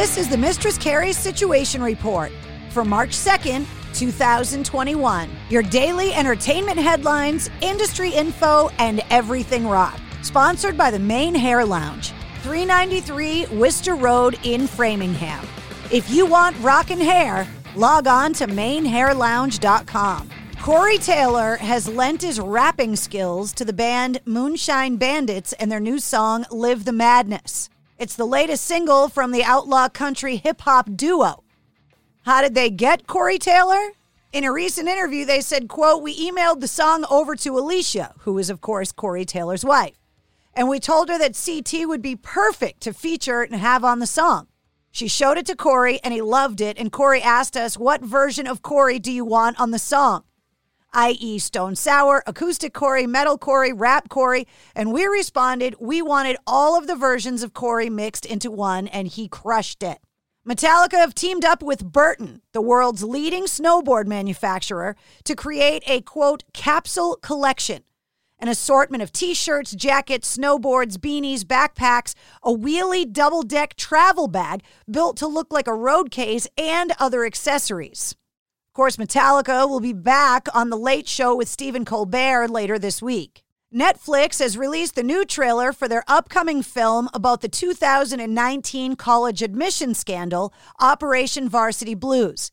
This is the Mistress Carrie Situation Report for March 2nd, 2021. Your daily entertainment headlines, industry info, and everything rock. Sponsored by the Mane Hair Lounge, 393 Worcester Road in Framingham. If you want rockin' hair, log on to manehairlounge.com. Corey Taylor has lent his rapping skills to the band Moonshine Bandits and their new song, Live the Madness. It's the latest single from the outlaw country hip hop duo. How did they get Corey Taylor? In a recent interview, they said, quote, we emailed the song over to Alicia, who is, of course, Corey Taylor's wife. And we told her that CT would be perfect to feature and have on the song. She showed it to Corey and he loved it. And Corey asked us, What version of Corey do you want on the song? i.e., Stone Sour, Acoustic Corey, Metal Corey, Rap Corey. And we responded, We wanted all of the versions of Corey mixed into one, and he crushed it. Metallica have teamed up with Burton, the world's leading snowboard manufacturer, to create a quote capsule collection. An assortment of t shirts, jackets, snowboards, beanies, backpacks, a wheelie double deck travel bag built to look like a road case, and other accessories. Of course, Metallica will be back on The Late Show with Stephen Colbert later this week. Netflix has released the new trailer for their upcoming film about the 2019 college admission scandal, Operation Varsity Blues.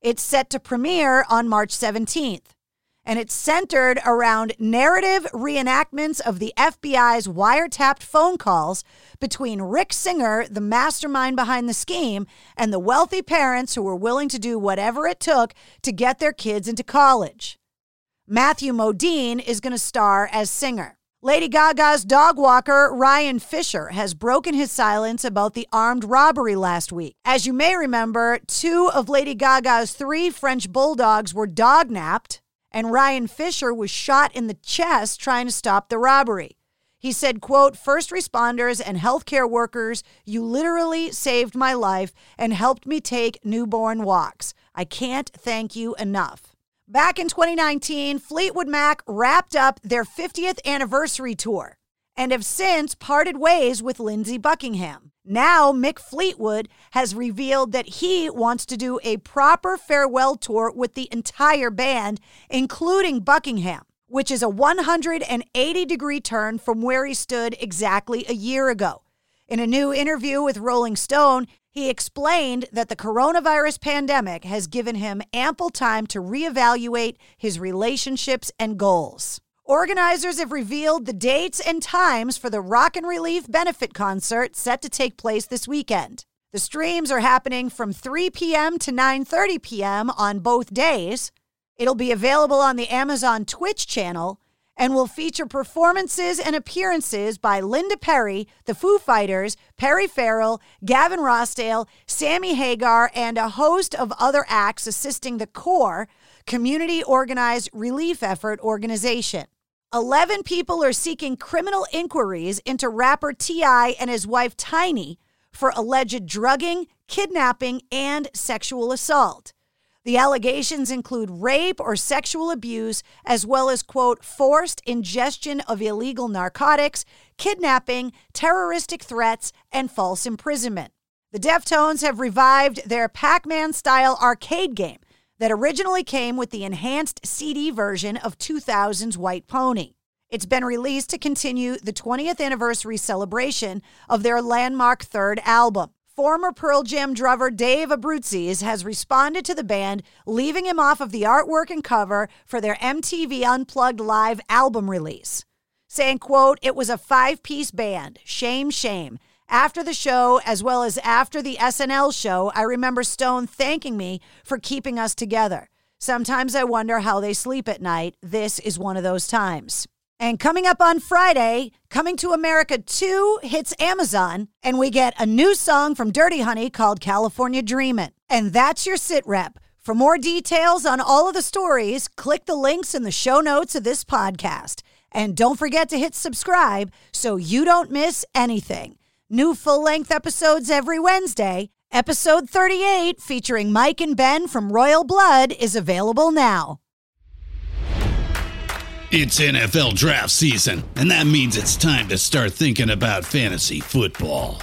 It's set to premiere on March 17th, and it's centered around narrative reenactments of the FBI's wiretapped phone calls between Rick Singer, the mastermind behind the scheme, and the wealthy parents who were willing to do whatever it took to get their kids into college. Matthew Modine is going to star as Singer. Lady Gaga's dog walker, Ryan Fisher, has broken his silence about the armed robbery last week. As you may remember, two of Lady Gaga's three French bulldogs were dog napped, and Ryan Fisher was shot in the chest trying to stop the robbery. He said, quote, first responders and healthcare workers, you literally saved my life and helped me take newborn walks. I can't thank you enough. Back in 2019, Fleetwood Mac wrapped up their 50th anniversary tour and have since parted ways with Lindsey Buckingham. Now, Mick Fleetwood has revealed that he wants to do a proper farewell tour with the entire band, including Buckingham, which is a 180 degree turn from where he stood exactly a year ago. In a new interview with Rolling Stone, he explained that the coronavirus pandemic has given him ample time to reevaluate his relationships and goals. Organizers have revealed the dates and times for the Rock and Relief benefit concert set to take place this weekend. The streams are happening from 3 p.m. to 9:30 p.m. on both days. It'll be available on the Amazon Twitch channel and will feature performances and appearances by Linda Perry, the Foo Fighters, Perry Farrell, Gavin Rossdale, Sammy Hagar, and a host of other acts assisting the CORE, Community Organized Relief Effort organization. 11 people are seeking criminal inquiries into rapper T.I. and his wife Tiny for alleged drugging, kidnapping, and sexual assault. The allegations include rape or sexual abuse, as well as, quote, forced ingestion of illegal narcotics, kidnapping, terroristic threats, and false imprisonment. The Deftones have revived their Pac Man style arcade game that originally came with the enhanced CD version of 2000's White Pony. It's been released to continue the 20th anniversary celebration of their landmark third album. Former Pearl Jam drummer Dave Abbruzzese has responded to the band, leaving him off of the artwork and cover for their MTV Unplugged live album release, saying, quote, "It was a five-piece band. Shame, shame." After the show, as well as after the SNL show, I remember Stone thanking me for keeping us together. Sometimes I wonder how they sleep at night. This is one of those times. And coming up on Friday, Coming to America 2 hits Amazon, and we get a new song from Dirty Honey called California Dreamin'. And that's your sit rep. For more details on all of the stories, click the links in the show notes of this podcast. And don't forget to hit subscribe so you don't miss anything. New full length episodes every Wednesday. Episode 38, featuring Mike and Ben from Royal Blood, is available now. It's NFL draft season, and that means it's time to start thinking about fantasy football.